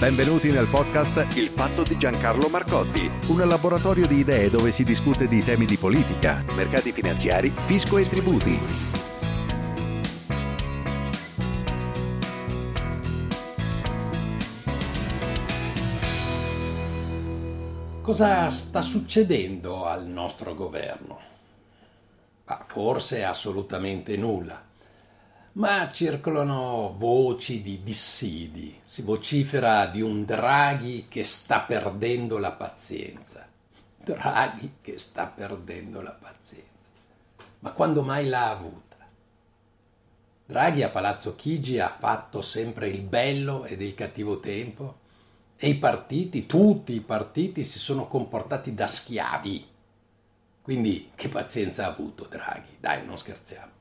Benvenuti nel podcast Il fatto di Giancarlo Marcotti, un laboratorio di idee dove si discute di temi di politica, mercati finanziari, fisco e tributi. Cosa sta succedendo al nostro governo? Ah, forse assolutamente nulla ma circolano voci di dissidi, si vocifera di un Draghi che sta perdendo la pazienza. Draghi che sta perdendo la pazienza. Ma quando mai l'ha avuta? Draghi a Palazzo Chigi ha fatto sempre il bello ed il cattivo tempo e i partiti, tutti i partiti, si sono comportati da schiavi. Quindi che pazienza ha avuto Draghi? Dai, non scherziamo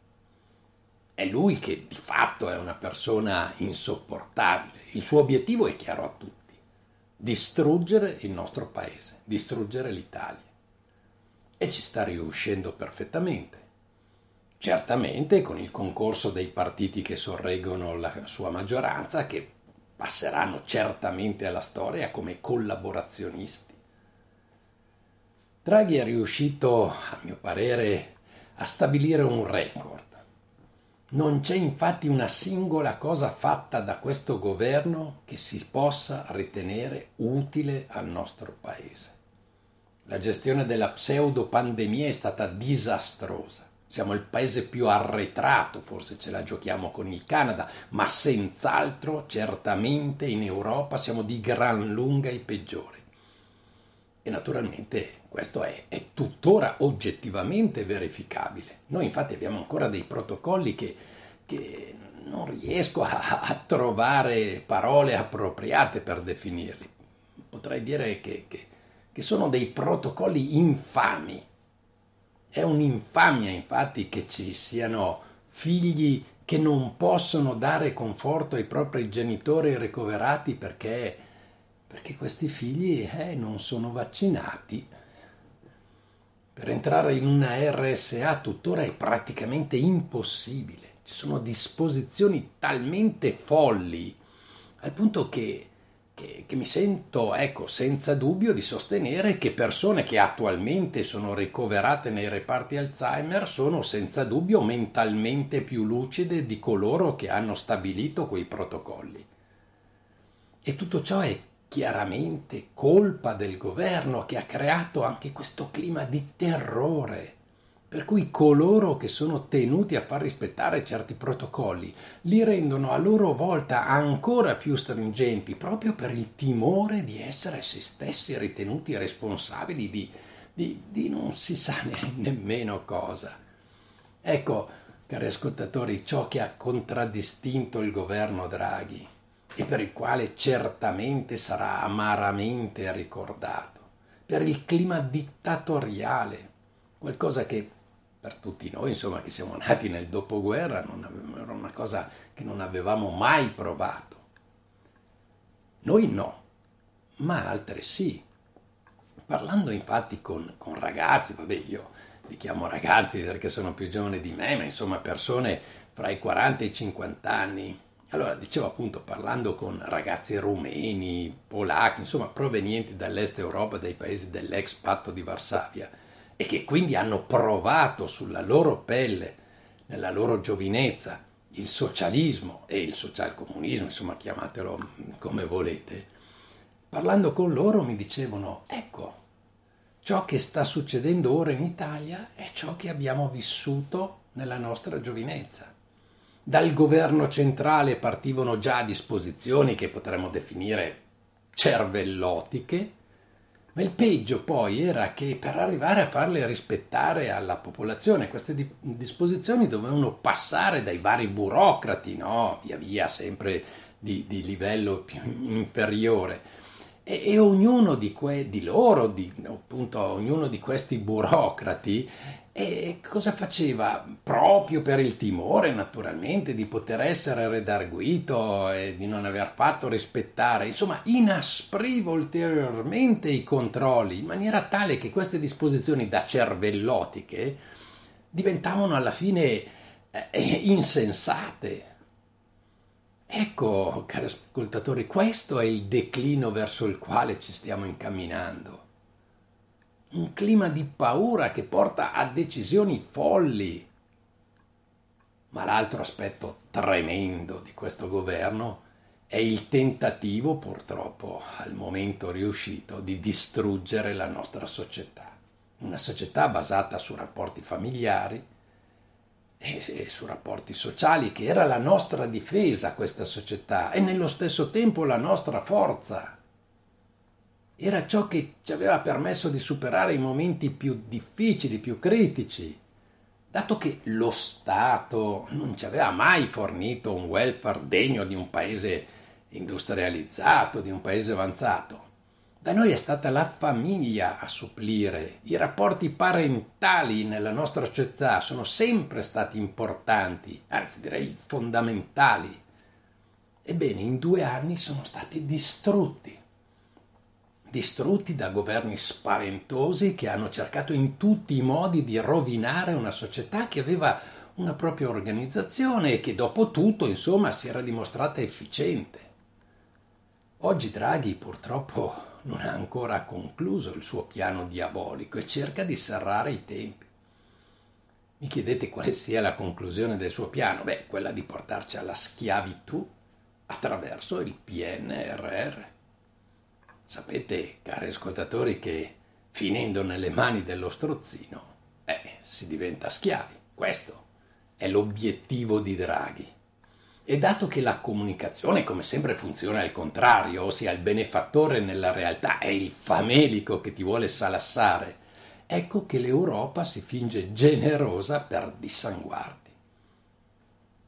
è lui che di fatto è una persona insopportabile. Il suo obiettivo è chiaro a tutti, distruggere il nostro paese, distruggere l'Italia. E ci sta riuscendo perfettamente. Certamente con il concorso dei partiti che sorreggono la sua maggioranza, che passeranno certamente alla storia come collaborazionisti. Draghi è riuscito, a mio parere, a stabilire un record non c'è infatti una singola cosa fatta da questo governo che si possa ritenere utile al nostro paese. La gestione della pseudo-pandemia è stata disastrosa. Siamo il paese più arretrato, forse ce la giochiamo con il Canada, ma senz'altro, certamente in Europa siamo di gran lunga i peggiori. E naturalmente questo è, è, tuttora oggettivamente verificabile. Noi infatti abbiamo ancora dei protocolli che, che non riesco a, a, trovare parole appropriate per definirli. Potrei dire che, che, che sono dei protocolli infami. È un'infamia infatti che ci siano figli che non possono dare conforto ai propri genitori ricoverati perché perché questi figli eh, non sono vaccinati. Per entrare in una RSA tuttora è praticamente impossibile. Ci sono disposizioni talmente folli al punto che, che, che mi sento, ecco, senza dubbio di sostenere che persone che attualmente sono ricoverate nei reparti Alzheimer sono senza dubbio mentalmente più lucide di coloro che hanno stabilito quei protocolli. E tutto ciò è chiaramente colpa del governo che ha creato anche questo clima di terrore. Per cui coloro che sono tenuti a far rispettare certi protocolli li rendono a loro volta ancora più stringenti proprio per il timore di essere se stessi ritenuti responsabili di, di, di non si sa nemmeno cosa. Ecco, cari ascoltatori, ciò che ha contraddistinto il governo Draghi e per il quale certamente sarà amaramente ricordato, per il clima dittatoriale, qualcosa che per tutti noi, insomma, che siamo nati nel dopoguerra, era una cosa che non avevamo mai provato. Noi no, ma altre sì. Parlando infatti con, con ragazzi, vabbè io li chiamo ragazzi perché sono più giovani di me, ma insomma persone fra i 40 e i 50 anni, allora, dicevo appunto, parlando con ragazzi rumeni, polacchi, insomma, provenienti dall'est Europa, dai paesi dell'ex patto di Varsavia, e che quindi hanno provato sulla loro pelle, nella loro giovinezza, il socialismo e il socialcomunismo, insomma, chiamatelo come volete, parlando con loro mi dicevano, ecco, ciò che sta succedendo ora in Italia è ciò che abbiamo vissuto nella nostra giovinezza dal governo centrale partivano già disposizioni che potremmo definire cervellotiche, ma il peggio poi era che per arrivare a farle rispettare alla popolazione queste di- disposizioni dovevano passare dai vari burocrati, no? via via sempre di, di livello più inferiore. E, e ognuno di, que- di loro, di, appunto, ognuno di questi burocrati e cosa faceva? Proprio per il timore, naturalmente, di poter essere redarguito e di non aver fatto rispettare, insomma, inaspriva ulteriormente i controlli in maniera tale che queste disposizioni da cervellotiche diventavano alla fine eh, insensate. Ecco, cari ascoltatori, questo è il declino verso il quale ci stiamo incamminando. Un clima di paura che porta a decisioni folli. Ma l'altro aspetto tremendo di questo governo è il tentativo, purtroppo al momento riuscito, di distruggere la nostra società. Una società basata su rapporti familiari, e, su rapporti sociali, che era la nostra difesa questa società e nello stesso tempo la nostra forza. Era ciò che ci aveva permesso di superare i momenti più difficili, più critici, dato che lo Stato non ci aveva mai fornito un welfare degno di un paese industrializzato, di un paese avanzato. Da noi è stata la famiglia a supplire, i rapporti parentali nella nostra società sono sempre stati importanti, anzi direi fondamentali. Ebbene, in due anni sono stati distrutti, distrutti da governi spaventosi che hanno cercato in tutti i modi di rovinare una società che aveva una propria organizzazione e che dopo tutto, insomma, si era dimostrata efficiente. Oggi Draghi purtroppo non ha ancora concluso il suo piano diabolico e cerca di serrare i tempi. Mi chiedete quale sia la conclusione del suo piano? Beh, quella di portarci alla schiavitù attraverso il PNRR. Sapete, cari ascoltatori, che finendo nelle mani dello strozzino, eh, si diventa schiavi. Questo è l'obiettivo di Draghi. E dato che la comunicazione, come sempre, funziona al contrario, ossia il benefattore nella realtà è il famelico che ti vuole salassare, ecco che l'Europa si finge generosa per dissanguarti.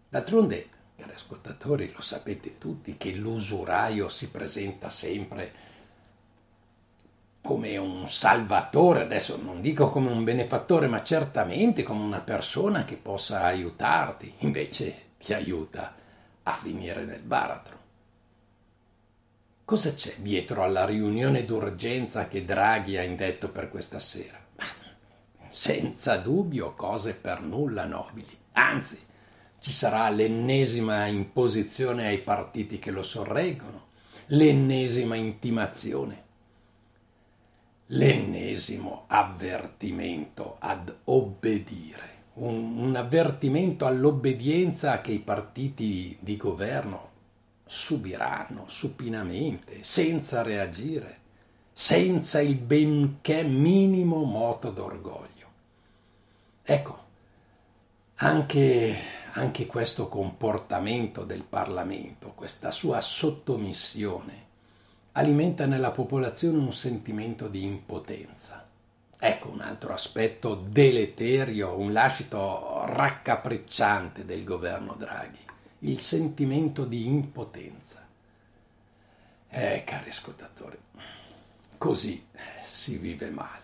D'altronde, cari ascoltatori, lo sapete tutti che l'usuraio si presenta sempre come un salvatore, adesso non dico come un benefattore, ma certamente come una persona che possa aiutarti, invece ti aiuta a finire nel baratro. Cosa c'è dietro alla riunione d'urgenza che Draghi ha indetto per questa sera? Senza dubbio cose per nulla nobili. Anzi, ci sarà l'ennesima imposizione ai partiti che lo sorreggono, l'ennesima intimazione, l'ennesimo avvertimento ad obbedire un, un avvertimento all'obbedienza che i partiti di governo subiranno supinamente, senza reagire, senza il benché minimo moto d'orgoglio. Ecco, anche, anche questo comportamento del Parlamento, questa sua sottomissione, alimenta nella popolazione un sentimento di impotenza. Ecco un altro aspetto deleterio, un lascito raccapricciante del governo Draghi, il sentimento di impotenza. Eh, cari ascoltatori, così si vive male.